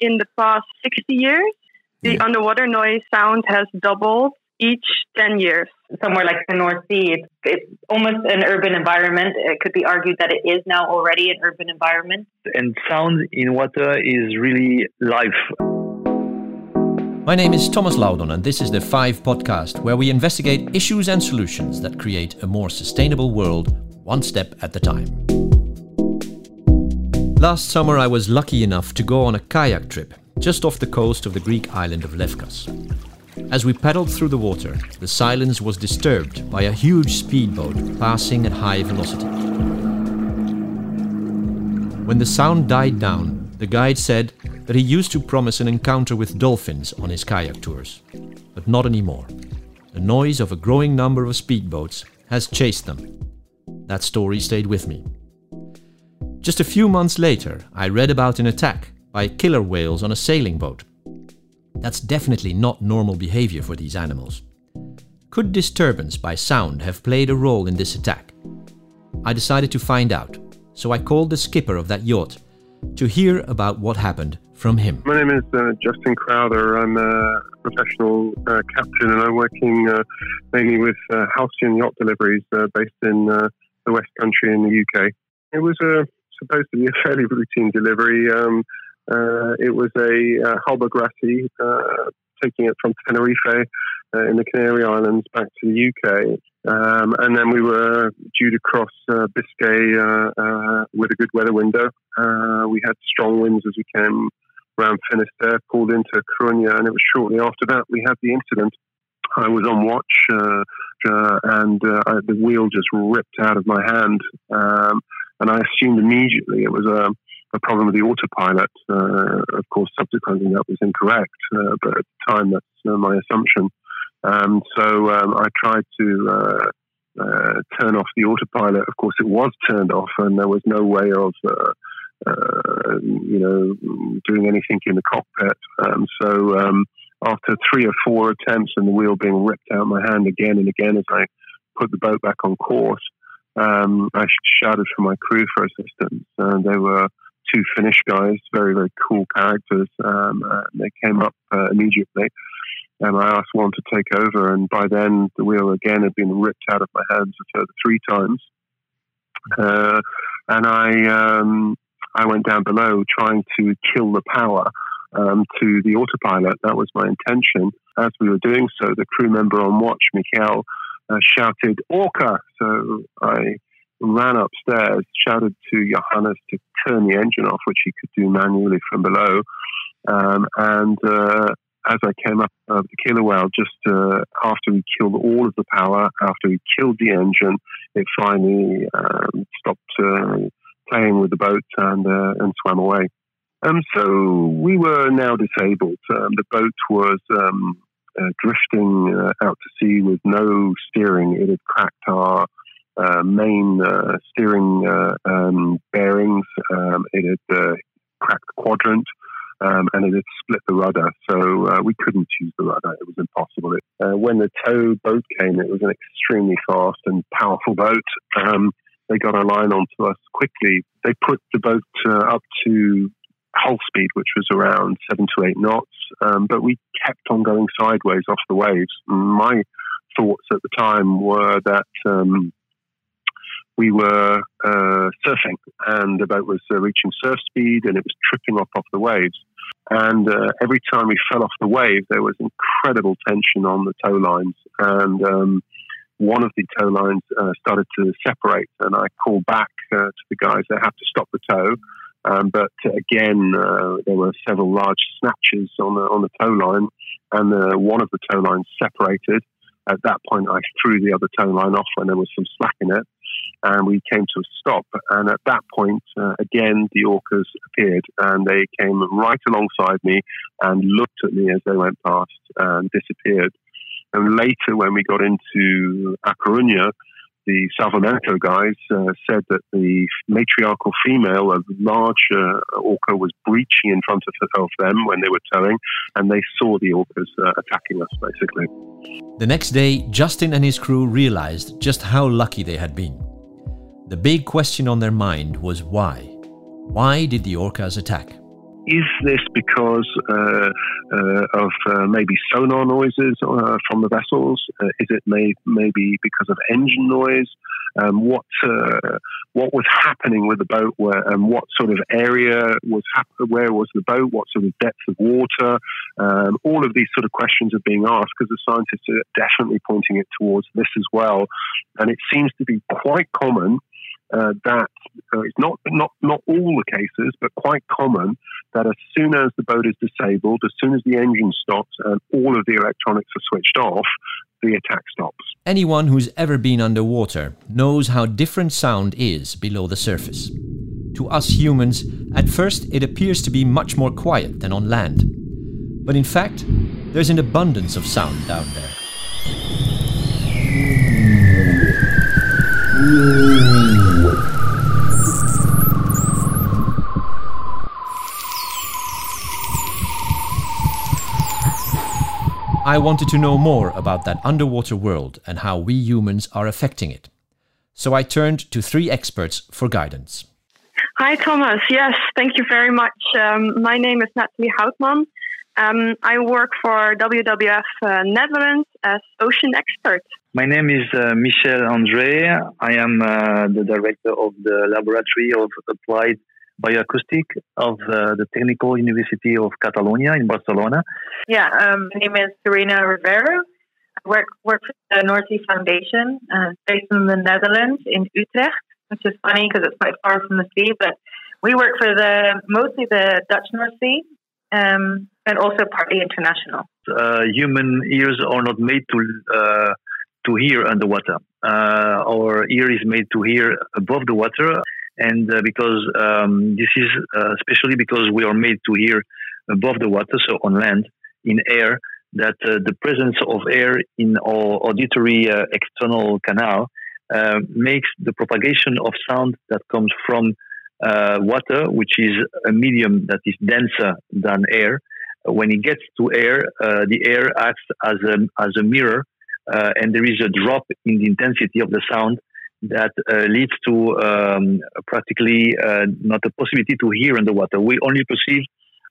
in the past 60 years, the Yeah. underwater noise sound has doubled each 10 years. somewhere like the North Sea, it's, it's almost an urban environment. It could be argued that it is now already an urban environment. and sound in water is really life. My name is Thomas Loudon, and this is the Five podcast, where we investigate issues and solutions that create a more sustainable world, one step at a time. Last summer, I was lucky enough to go on a kayak trip just off the coast of the Greek island of Lefkas. As we paddled through the water, the silence was disturbed by a huge speedboat passing at high velocity. When the sound died down, the guide said that he used to promise an encounter with dolphins on his kayak tours, but not anymore. The noise of a growing number of speedboats has chased them. That story stayed with me. Just a few months later, I read about an attack by killer whales on a sailing boat. That's definitely not normal behavior for these animals. Could disturbance by sound have played a role in this attack? I decided to find out, so I called the skipper of that yacht to hear about what happened from him. My name is uh, Justin Crowther. I'm a professional uh, captain and I'm working uh, mainly with uh, Halcyon Yacht Deliveries uh, based in uh, the West Country in the UK. It was uh, supposed to be a fairly routine delivery. Um, uh, it was a uh, Grassi, uh, taking it from Tenerife uh, in the Canary Islands back to the UK. Um, and then we were due to cross uh, Biscay uh, uh, with a good weather window. We had strong winds as we came around Finisterre, pulled into Coruña, and it was shortly after that we had the incident. I was on watch, uh, uh, and uh, I, the wheel just ripped out of my hand, um, and I assumed immediately it was a, a problem with the autopilot. Uh, of course, subsequently that was incorrect, uh, but at the time that's uh, my assumption. Um, so um, I tried to uh, uh, turn off the autopilot. Of course, it was turned off, and there was no way of uh, you know, doing anything in the cockpit. Um, so um, after three or four attempts and the wheel being ripped out of my hand again and again as I put the boat back on course, um, I shouted for my crew for assistance. And they were two Finnish guys, very, very cool characters. Um, they came up uh, immediately. And I asked one to take over, and by then the wheel again had been ripped out of my hands three times. Uh, and I um, I went down below trying to kill the power um, to the autopilot. That was my intention. As we were doing so, the crew member on watch, Mikhail, uh, shouted, Orca! So I ran upstairs, shouted to Johannes to turn the engine off, which he could do manually from below. Um, and uh, as I came up of the killer whale, just uh, after we killed all of the power, after we killed the engine, it finally um, stopped uh, playing with the boat and uh, and swam away. Um, so we were now disabled. Um, the boat was um, uh, drifting uh, out to sea with no steering. It had cracked our uh, main uh, steering uh, um, bearings. Um, it had uh, cracked quadrant. Um, and it had split the rudder, so uh, we couldn't use the rudder. It was impossible. It, uh, when the tow boat came, it was an extremely fast and powerful boat. Um, they got a line onto us quickly. They put the boat uh, up to hull speed, which was around seven to eight knots, um, but we kept on going sideways off the waves. My thoughts at the time were that um, we were uh, surfing and the boat was uh, reaching surf speed and it was tripping off off the waves. And uh, every time we fell off the wave, there was incredible tension on the tow lines. And um, one of the tow lines uh, started to separate, and I called back uh, to the guys that have to stop the tow. Um, but again, uh, there were several large snatches on the on the tow line, and uh, one of the tow lines separated. At that point, I threw the other tow line off when there was some slack in it, and we came to a stop. And at that point, uh, again, the orcas appeared, and they came right alongside me and looked at me as they went past and disappeared. And later, when we got into A the South Salvamento guys uh, said that the matriarchal female, a large uh, orca, was breaching in front of, of them when they were towing, and they saw the orcas uh, attacking us, basically. The next day, Justin and his crew realized just how lucky they had been. The big question on their mind was why? Why did the orcas attack? Is this because uh, uh, of uh, maybe sonar noises uh, from the vessels? Uh, is it may, maybe because of engine noise? Um, what uh, what was happening with the boat? Where and what sort of area was hap- where was the boat? What sort of depth of water? Um, all of these sort of questions are being asked because the scientists are definitely pointing it towards this as well, and it seems to be quite common uh, that uh, it's not not not all the cases, but quite common that as soon as the boat is disabled, as soon as the engine stops and all of the electronics are switched off, the attack stops. Anyone who's ever been underwater knows how different sound is below the surface. To us humans, at first it appears to be much more quiet than on land. But in fact, there's an abundance of sound down there. I wanted to know more about that underwater world and how we humans are affecting it. So I turned to three experts for guidance. Hi, Thomas. Yes, thank you very much. Um, my name is Natalie Houtman. Um, I work for WWF uh, Netherlands as ocean expert. My name is uh, Michel André. I am uh, the director of the Laboratory of Applied bioacoustic of uh, the Technical University of Catalonia in Barcelona. Yeah, um, my name is Serena Rivero. I work, work for the North Sea Foundation, uh, based in the Netherlands, in Utrecht, which is funny because it's quite far from the sea, but we work for the mostly the Dutch North Sea um, and also partly international. Uh, human ears are not made to uh, to hear underwater. Uh, our ear is made to hear above the water and uh, because um, this is uh, especially because we are made to hear above the water, so on land, in air, that uh, the presence of air in our auditory uh, external canal uh, makes the propagation of sound that comes from uh, water, which is a medium that is denser than air. When it gets to air, the air acts as a, as a mirror, and there is a drop in the intensity of the sound that uh, leads to um, practically uh, not a possibility to hear underwater. We only perceive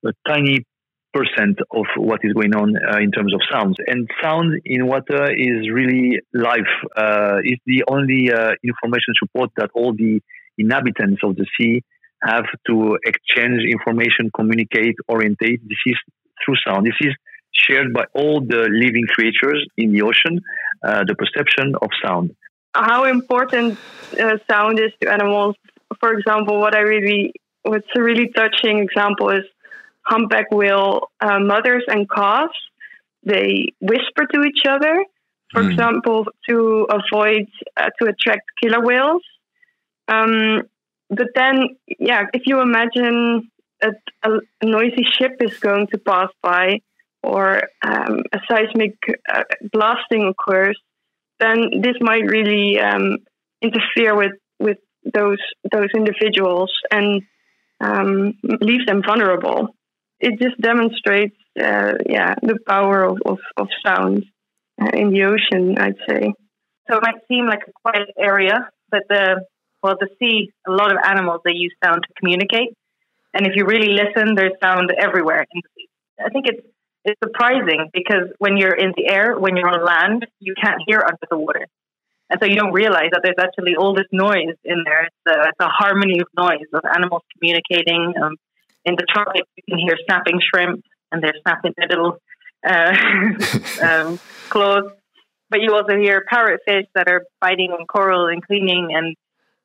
a tiny percent of what is going on uh, in terms of sounds. And sound in water is really life. Uh, it's the only uh, information support that all the inhabitants of the sea have to exchange information, communicate, orientate. This is through sound. This is shared by all the living creatures in the ocean, uh, the perception of sound how important uh, sound is to animals. For example, what I really, what's a really touching example is humpback whale uh, mothers and calves. They whisper to each other, for mm. example, to avoid uh, to attract killer whales. Um, but then, yeah, if you imagine a, a, noisy ship is going to pass by, or um, a seismic uh, blasting occurs, then this might really um, interfere with with those those individuals and um, leave them vulnerable. It just demonstrates, uh, yeah, the power of, of, of sound uh, in the ocean. I'd say. So it might seem like a quiet area, but the well, the sea, a lot of animals they use sound to communicate, and if you really listen, there's sound everywhere in the sea. I think it's it's surprising because when you're in the air, when you're on land, you can't hear under the water. And so you don't realize that there's actually all this noise in there. It's a, it's a harmony of noise of animals communicating. Um, in the tropics, you can hear snapping shrimp, and they're snapping their little uh, um, claws. But you also hear parrotfish that are biting on coral and cleaning, and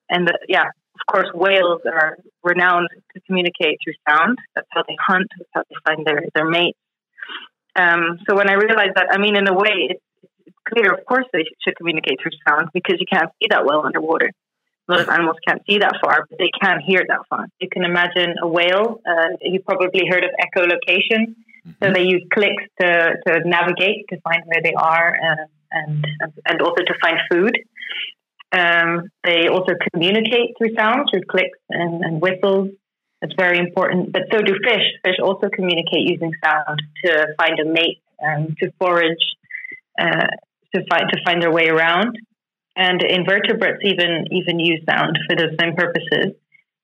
and the, yeah, of course, whales are renowned to communicate through sound. That's how they hunt. That's how they find their their mates. Um, so when I realized that, I mean, in a way, it's, it's clear, of course, they should communicate through sound because you can't see that well underwater. A lot of animals can't see that far, but they can hear that far. You can imagine a whale. Uh, you've probably heard of echolocation. Mm-hmm. So they use clicks to, to navigate to find where they are uh, and and also to find food. Um, they also communicate through sound, through clicks and, and whistles. It's very important. But so do fish. Fish also communicate using sound to find a mate, um, to forage, uh, to find to find their way around. And invertebrates even even use sound for those same purposes.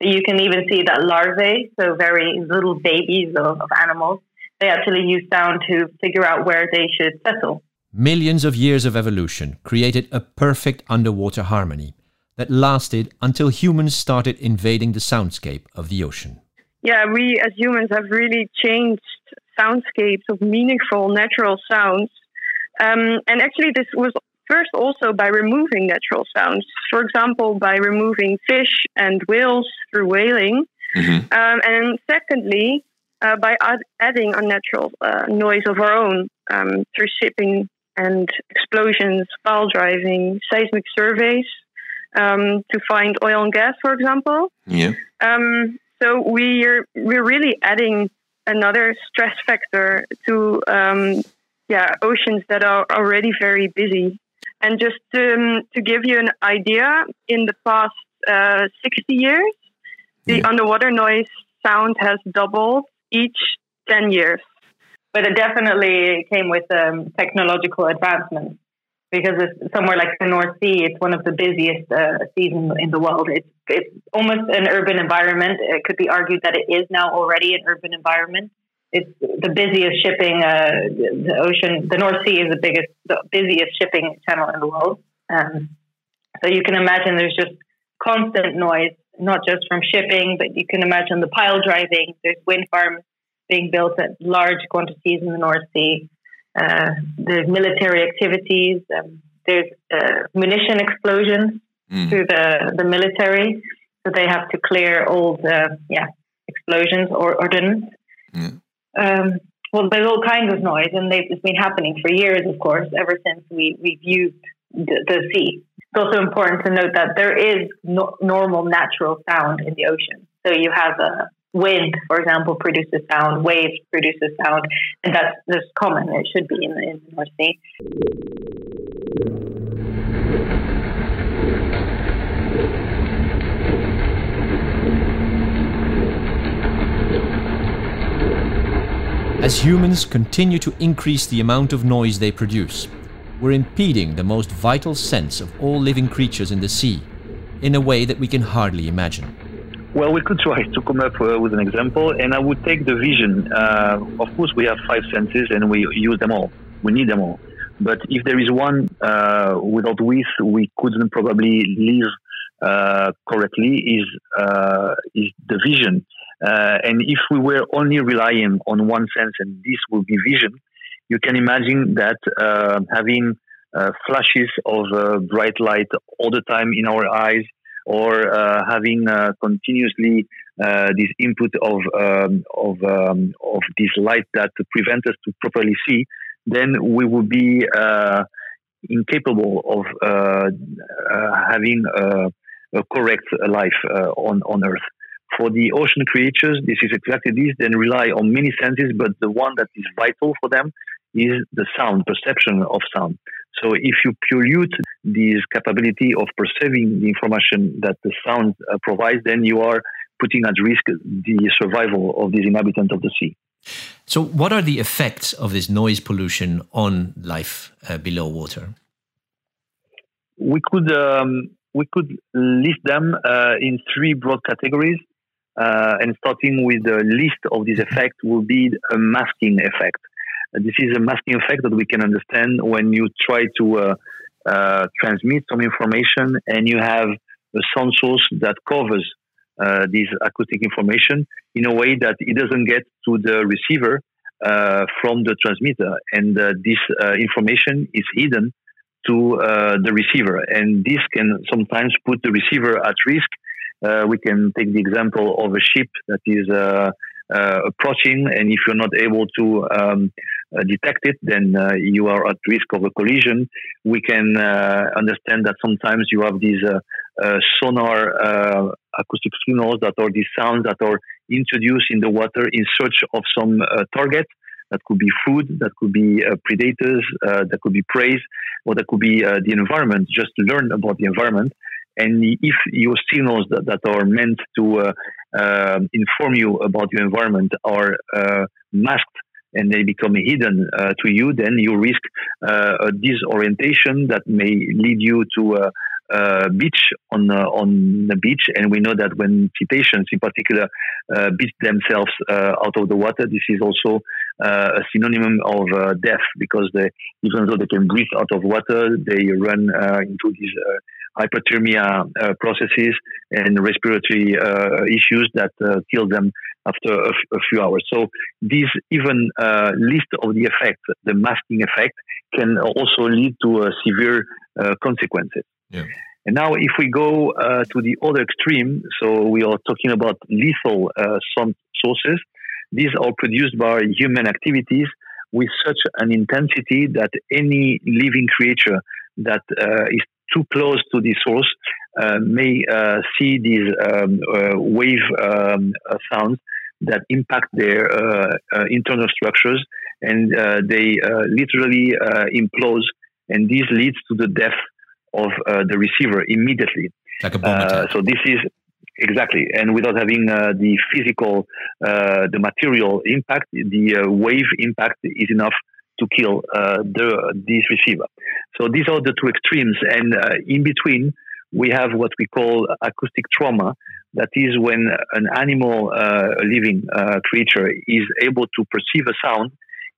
You can even see that larvae, so very little babies of, of animals, they actually use sound to figure out where they should settle. Millions of years of evolution created a perfect underwater harmony that lasted until humans started invading the soundscape of the ocean. Yeah, we as humans have really changed soundscapes of meaningful natural sounds. Um, and actually, this was first also by removing natural sounds. For example, by removing fish and whales through whaling. Mm-hmm. Um, and secondly, uh, by ad- adding unnatural uh, noise of our own um, through shipping and explosions, pile driving, seismic surveys um, to find oil and gas, for example. Yeah. Um, so we're we're really adding another stress factor to um, yeah oceans that are already very busy. And just to, um, to give you an idea, in the past uh, 60 years, the yeah. underwater noise sound has doubled each 10 years. But it definitely came with um, technological advancements because it's somewhere like the North Sea, it's one of the busiest uh, in, in, the world. It's, it's almost an urban environment. It could be argued that it is now already an urban environment. It's the busiest shipping, uh, the ocean, the North Sea is the biggest, the busiest shipping channel in the world. Um, so you can imagine there's just constant noise not just from shipping, but you can imagine the pile driving. There's wind farms being built at large quantities in the North Sea. Uh, there's military activities. Um, there's uh, munition explosions mm. through the, the military. So they have to clear all uh, yeah, explosions or ordnance. Mm. Um, well, there's all kinds of noise, and it's been happening for years, of course, ever since we, we've used the, the sea. It's also important to note that there is no, normal natural sound in the ocean. So you have a wind, for example, produces sound, waves produces sound, and that's just common. It should be in the, in the North Sea. As humans continue to increase the amount of noise they produce, we're impeding the most vital sense of all living creatures in the sea in a way that we can hardly imagine. Well, we could try to come up uh, with an example, and I would take the vision. Uh, of course, we have five senses and we use them all. We need them all. But if there is one uh, without which we couldn't probably live uh, correctly, is uh, is the vision. Uh, and if we were only relying on one sense, and this would be vision, you can imagine that having flashes of bright light all the time in our eyes, or uh, having uh, continuously uh, this input of um, of um, of this light that prevents us to properly see, then we would be incapable of having a correct life on on Earth for the ocean creatures, this is exactly this. Then rely on many senses, but the one that is vital for them is the sound, perception of sound. So if you pollute this capability of perceiving the information that the sound uh, provides, then you are putting at risk the survival of these inhabitants of the sea. So, what are the effects of this noise pollution on life uh, below water? We could um, we could list them uh, in three broad categories, uh, and starting with the list of these effects will be a masking effect. This is a masking effect that we can understand when you try to uh, uh, transmit some information and you have a sound source that covers uh, this acoustic information in a way that it doesn't get to the receiver uh, from the transmitter. And uh, this uh, information is hidden to the receiver. And this can sometimes put the receiver at risk. we can take the example of a ship that is approaching, and if you're not able to um, uh, detect it, then uh, you are at risk of a collision. We can understand that sometimes you have these sonar acoustic signals that are these sounds that are introduced in the water in search of some target. That could be food, that could be uh, predators, uh, that could be prey, or that could be uh, the environment, just learn about the environment. And if your signals that, that are meant to uh, inform you about your environment are uh, masked and they become hidden uh, to you, then you risk uh, a disorientation that may lead you to uh, uh, beach on uh, on the beach, and we know that when cetaceans, in particular, beat themselves out of the water, this is also a synonym of death because they, even though they can breathe out of water, they run into these hyperthermia processes and respiratory issues that kill them after a, f- a few hours. So this even list of the effects, the masking effect, can also lead to severe consequences. Yeah. And now, if we go uh, to the other extreme, so we are talking about lethal uh, sources. These are produced by human activities with such an intensity that any living creature that uh, is too close to the source uh, may uh, see these um, uh, wave um, sounds that impact their internal structures and they literally implode. And this leads to the death of uh, the receiver immediately. Like a bomb uh, so this is exactly, and without having uh, the physical, the material impact, the wave impact is enough to kill the this receiver. So these are the two extremes, and in between we have what we call acoustic trauma. That is when an animal, uh, a living uh, creature, is able to perceive a sound.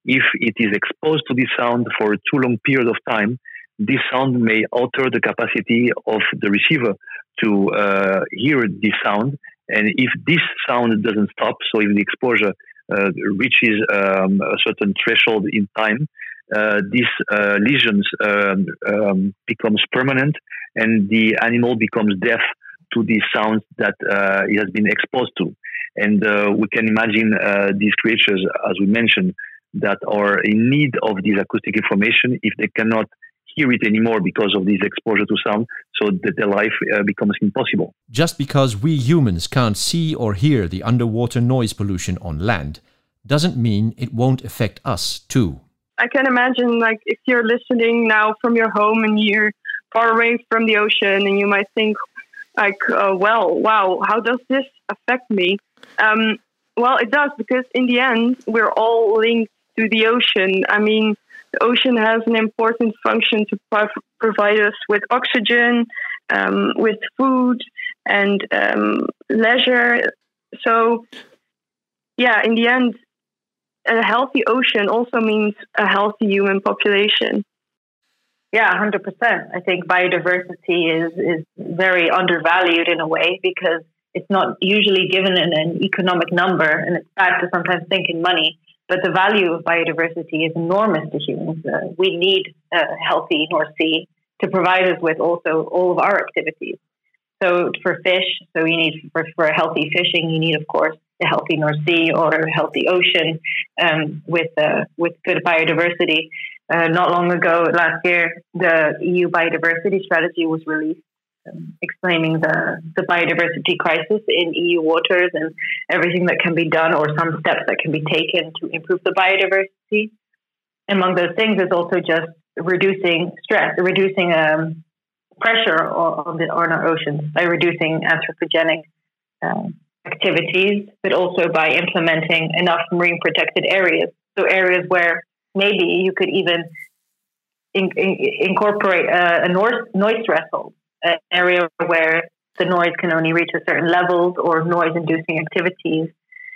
If it is exposed to this sound for a too long period of time, this sound may alter the capacity of the receiver to uh, hear this sound. And if this sound doesn't stop, so if the exposure uh, reaches um, a certain threshold in time, uh, these uh, lesions um, um, becomes permanent, and the animal becomes deaf to the sounds that uh, it has been exposed to. And uh, we can imagine these creatures, as we mentioned, that are in need of this acoustic information if they cannot hear it anymore because of this exposure to sound, so that their life uh, becomes impossible. Just because we humans can't see or hear the underwater noise pollution on land doesn't mean it won't affect us too. I can imagine, like, if you're listening now from your home and you're far away from the ocean, and you might think, like, uh, well, wow, how does this affect me? Um, well, it does because in the end, we're all linked to the ocean. I mean, the ocean has an important function to provide us with oxygen, um, with food, and um, leisure. So, yeah, in the end, a healthy ocean also means a healthy human population. Yeah, hundred percent. I think biodiversity is is very undervalued in a way because it's not usually given in an economic number, and it's bad to sometimes think in money. But the value of biodiversity is enormous to humans. Uh, we need a healthy North Sea to provide us with also all of our activities. So for fish, so you need for, for healthy fishing, you need of course a healthy North Sea or a healthy ocean um, with uh, with good biodiversity. Uh, not long ago, last year, the EU biodiversity strategy was released, um, explaining the, the biodiversity crisis in EU waters and everything that can be done or some steps that can be taken to improve the biodiversity. Among those things is also just reducing stress, reducing um, pressure on, the, on our oceans by reducing anthropogenic um, activities, but also by implementing enough marine protected areas. So areas where maybe you could even in, in, incorporate a, a noise, noise threshold an area where the noise can only reach a certain levels or noise inducing activities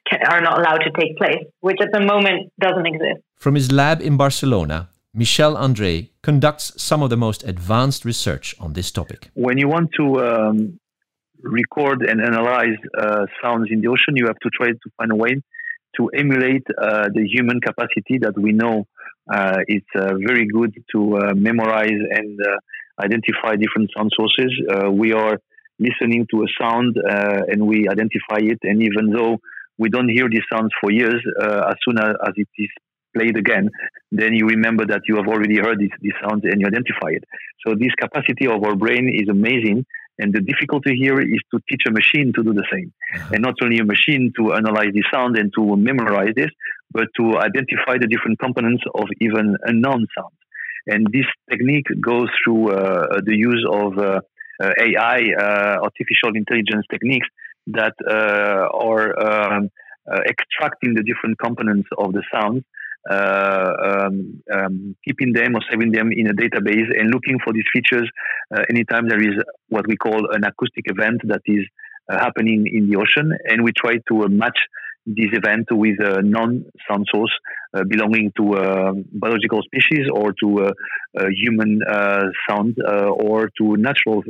can, are not allowed to take place, which at the moment doesn't exist. From his lab in Barcelona, Michel André conducts some of the most advanced research on this topic. When you want to um, record and analyze uh, sounds in the ocean, you have to try to find a way to emulate uh, the human capacity that we know uh, is uh, very good to uh, memorize and uh, identify different sound sources. Uh, we are listening to a sound uh, and we identify it. And even though we don't hear these sounds for years, uh, as soon as, as, it is played again, then you remember that you have already heard this, this sound and you identify it. So this capacity of our brain is amazing. And the difficulty here is to teach a machine to do the same. Uh-huh. And not only a machine to analyze the sound and to memorize this, but to identify the different components of even unknown sounds. And this technique goes through uh, the use of uh, uh, AI, artificial intelligence techniques that are um, extracting the different components of the sound uh, um, um, keeping them or saving them in a database and looking for these features uh, anytime there is what we call an acoustic event that is uh, happening in the ocean, and we try to uh, match this event with a non-sound source uh, Uh, belonging to a biological species or to a, human sound or to natural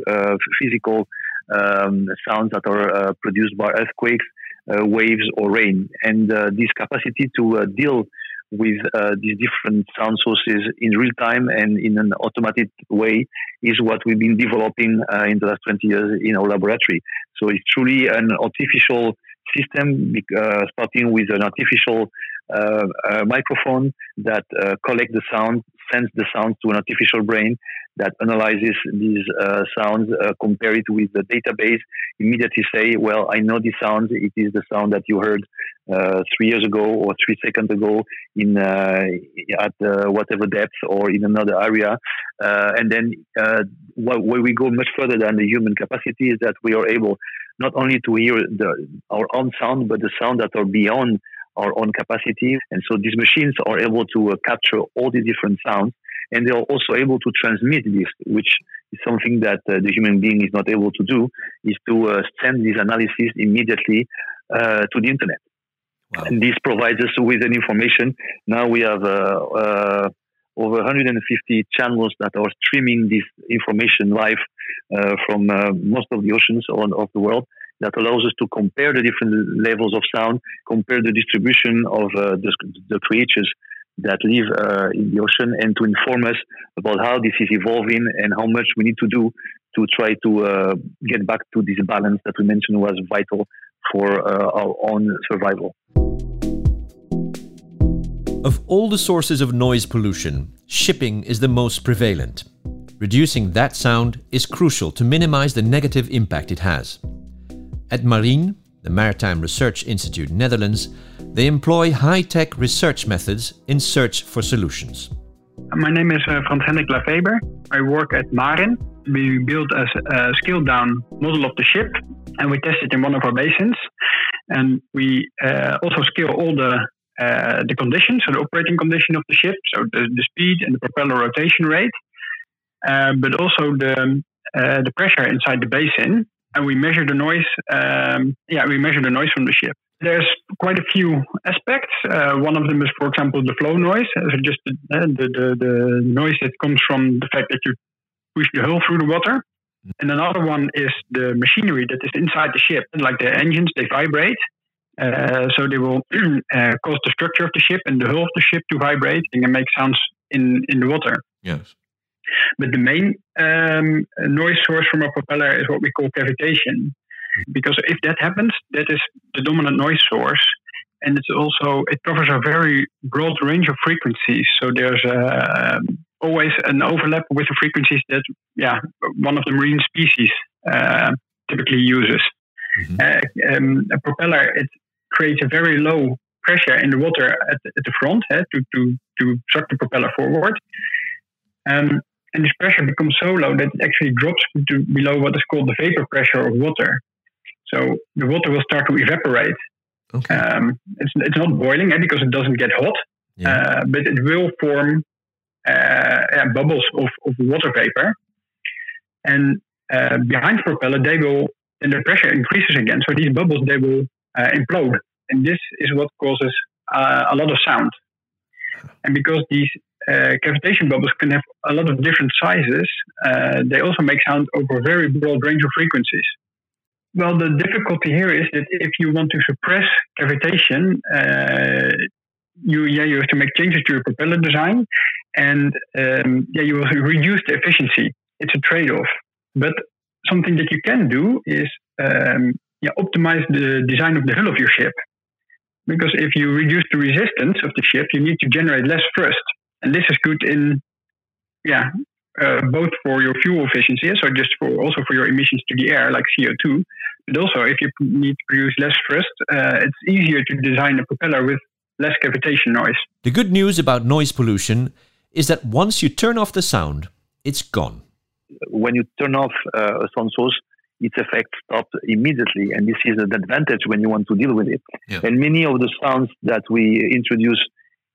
physical um, sounds that are produced by earthquakes, waves, or rain. And this capacity to deal with uh, these different sound sources in real time and in an automated way is what we've been developing uh, in the last 20 years in our laboratory. So it's truly an artificial system, uh, starting with an artificial uh, uh, microphone that uh, collect the sound, sends the sound to an artificial brain that analyzes these uh, sounds, compare it with the database, immediately say, well, I know this sound. It is the sound that you heard three years ago or three seconds ago in at whatever depth or in another area. and then where we go much further than the human capacity is that we are able not only to hear the, our own sound, but the sound that are beyond our own capacity. And so these machines are able to uh, capture all the different sounds and they are also able to transmit this, which is something that uh, the human being is not able to do, is to uh, send this analysis immediately uh, to the internet. Wow. And this provides us with an information. Now we have uh, uh, over 150 channels that are streaming this information live uh, from most of the oceans on, of the world that allows us to compare the different levels of sound, compare the distribution of uh, the, the, creatures that live uh, in the ocean, and to inform us about how this is evolving and how much we need to do to try to uh, get back to this balance that we mentioned was vital for uh, our own survival. Of all the sources of noise pollution, shipping is the most prevalent. Reducing that sound is crucial to minimize the negative impact it has. At Marin, the Maritime Research Institute Netherlands, they employ high tech research methods in search for solutions. My name is uh, Frans Hendrik Lafeber. I work at Marin. We built a, a scaled down model of the ship and we test it in one of our basins. And we uh, also scale all the uh, the conditions, so the operating condition of the ship, so the, the speed and the propeller rotation rate, uh, but also the uh, the pressure inside the basin and we measure the noise. Um, yeah, we measure the noise from the ship. There's quite a few aspects. Uh, one of them is, for example, the flow noise, so just the, the, the, the, noise that comes from the fact that you push the hull through the water. And another one is the machinery that is inside the ship, like the engines, they vibrate. Uh, so they will uh, cause the structure of the ship and the hull of the ship to vibrate and make sounds in, in the water. Yes. But the main um, noise source from a propeller is what we call cavitation. Because if that happens, that is the dominant noise source. And it's also, it covers a very broad range of frequencies. So there's uh, always an overlap with the frequencies that, yeah, one of the marine species uh, typically uses. Mm-hmm. Uh, um, a propeller, it creates a very low pressure in the water at, at the front eh, to, to, to suck the propeller forward. Um, and this pressure becomes so low that it actually drops to below what is called the vapor pressure of water. So the water will start to evaporate. Okay. Um, it's, it's not boiling eh, because it doesn't get hot, yeah. uh, but it will form uh, yeah, bubbles of, of water vapor. And uh, behind the propeller, they will, then the pressure increases again. So these bubbles, they will uh, implode. And this is what causes uh, a lot of sound. And because these uh, cavitation bubbles can have a lot of different sizes. Uh, they also make sound over a very broad range of frequencies. Well, the difficulty here is that if you want to suppress cavitation, uh, you yeah you have to make changes to your propeller design, and um, yeah you will reduce the efficiency. It's a trade-off. But something that you can do is um, yeah, optimize the design of the hull of your ship. Because if you reduce the resistance of the ship, you need to generate less thrust. And this is good in, yeah, uh, both for your fuel efficiency, so just for also for your emissions to the air, like CO2, but also if you need to produce less thrust, uh, it's easier to design a propeller with less cavitation noise. The good news about noise pollution is that once you turn off the sound, it's gone. When you turn off uh, a sound source, its effect stops immediately, and this is an advantage when you want to deal with it. Yeah. And many of the sounds that we introduce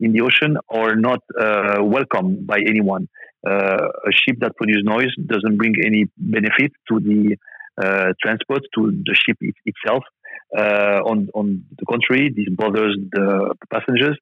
in the ocean are not uh, welcome by anyone. Uh, a ship that produces noise doesn't bring any benefit to the uh, transport to the ship it, itself. Uh, on on the contrary, this bothers the passengers.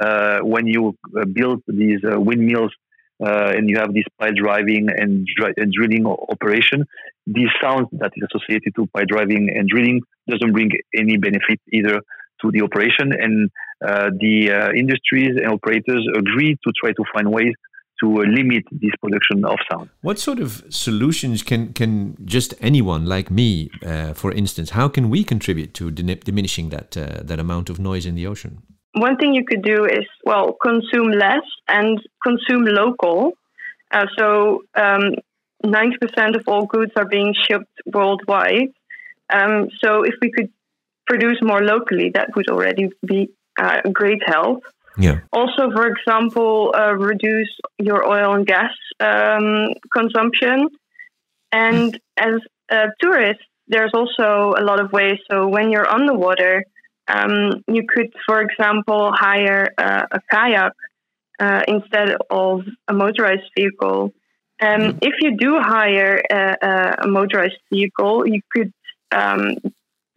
Uh, when you uh, build these windmills and you have this pile driving and, dri- and drilling operation, the sound that is associated to pile driving and drilling doesn't bring any benefit either to the operation. And the industries and operators agree to try to find ways to uh, limit this production of sound. What sort of solutions can can just anyone like me, uh, for instance, how can we contribute to diminishing that uh, that amount of noise in the ocean? One thing you could do is well consume less and consume local. Uh, so. Um, 90% of all goods are being shipped worldwide. Um, so if we could produce more locally, that would already be uh, great help. Yeah. Also, for example, uh, reduce your oil and gas um, consumption. And as a tourist, there's also a lot of ways. So when you're on the water, um, you could, for example, hire uh, a kayak uh, instead of a motorized vehicle. Um, mm-hmm. If you do hire a, a motorized vehicle, you could um,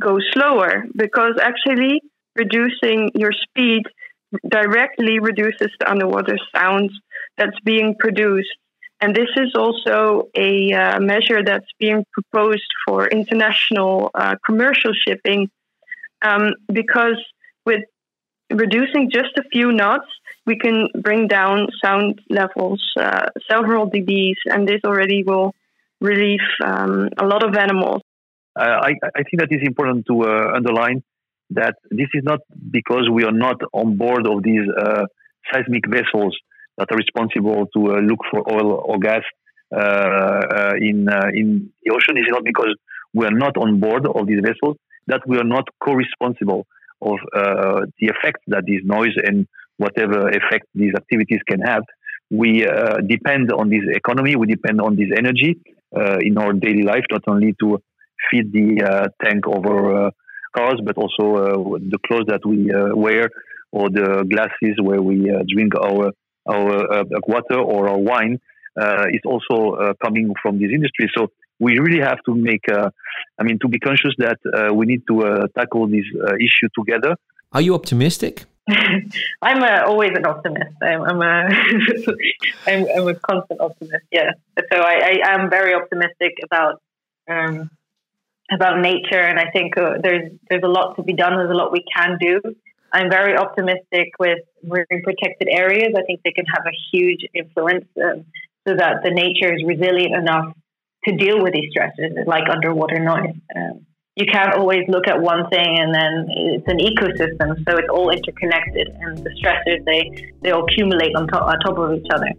go slower because actually reducing your speed directly reduces the underwater sound that's being produced. And this is also a uh, measure that's being proposed for international uh, commercial shipping um, because with reducing just a few knots, we can bring down sound levels uh, several dBs, and this already will relieve um, a lot of animals. I, I, think that is important to uh, underline that this is not because we are not on board of these uh, seismic vessels that are responsible to uh, look for oil or gas uh, uh in uh, in the ocean. This is not because we are not on board of these vessels that we are not co-responsible of uh, the effect that this noise and whatever effect these activities can have. We depend on this economy. We depend on this energy in our daily life, not only to feed the uh, tank over uh, cars, but also uh, the clothes that we uh, wear or the glasses where we uh, drink our our uh, water or our wine is also coming from this industry. So we really have to make, I mean, to be conscious that we need to tackle this issue together. Are you optimistic? I'm a, always an optimist. I'm, I'm a I'm, I'm, a constant optimist. Yeah. So I, I am very optimistic about um, about nature, and I think uh, there's there's a lot to be done. There's a lot we can do. I'm very optimistic with marine protected areas. I think they can have a huge influence, um, so that the nature is resilient enough to deal with these stresses, like underwater noise. Um, you can't always look at one thing and then it's an ecosystem, so it's all interconnected, and the stressors they they all accumulate on top on top of each other,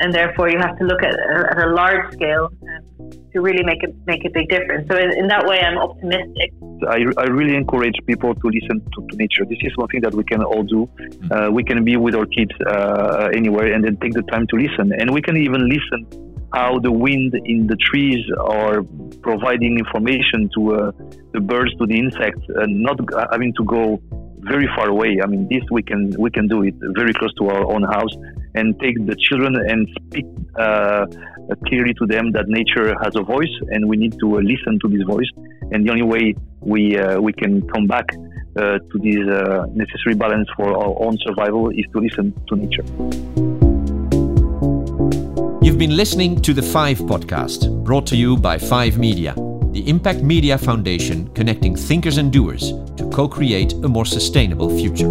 and therefore you have to look at, at a large scale. Um, to really make a make a big difference. So in, in that way, I'm optimistic. I, I really encourage people to listen to, to nature. This is one thing that we can all do. Mm-hmm. Uh, we can be with our kids uh, anywhere and then take the time to listen, and we can even listen how the wind in the trees are providing information to uh, the birds, to the insects, and not having to go very far away. I mean, this we can we can do it very close to our own house and take the children and speak uh, clearly to them that nature has a voice and we need to uh, listen to this voice. And the only way we uh, we can come back uh, to this uh, necessary balance for our own survival is to listen to nature. You've been listening to the Five podcast, brought to you by Five Media the Impact Media Foundation connecting thinkers and doers to co create a more sustainable future.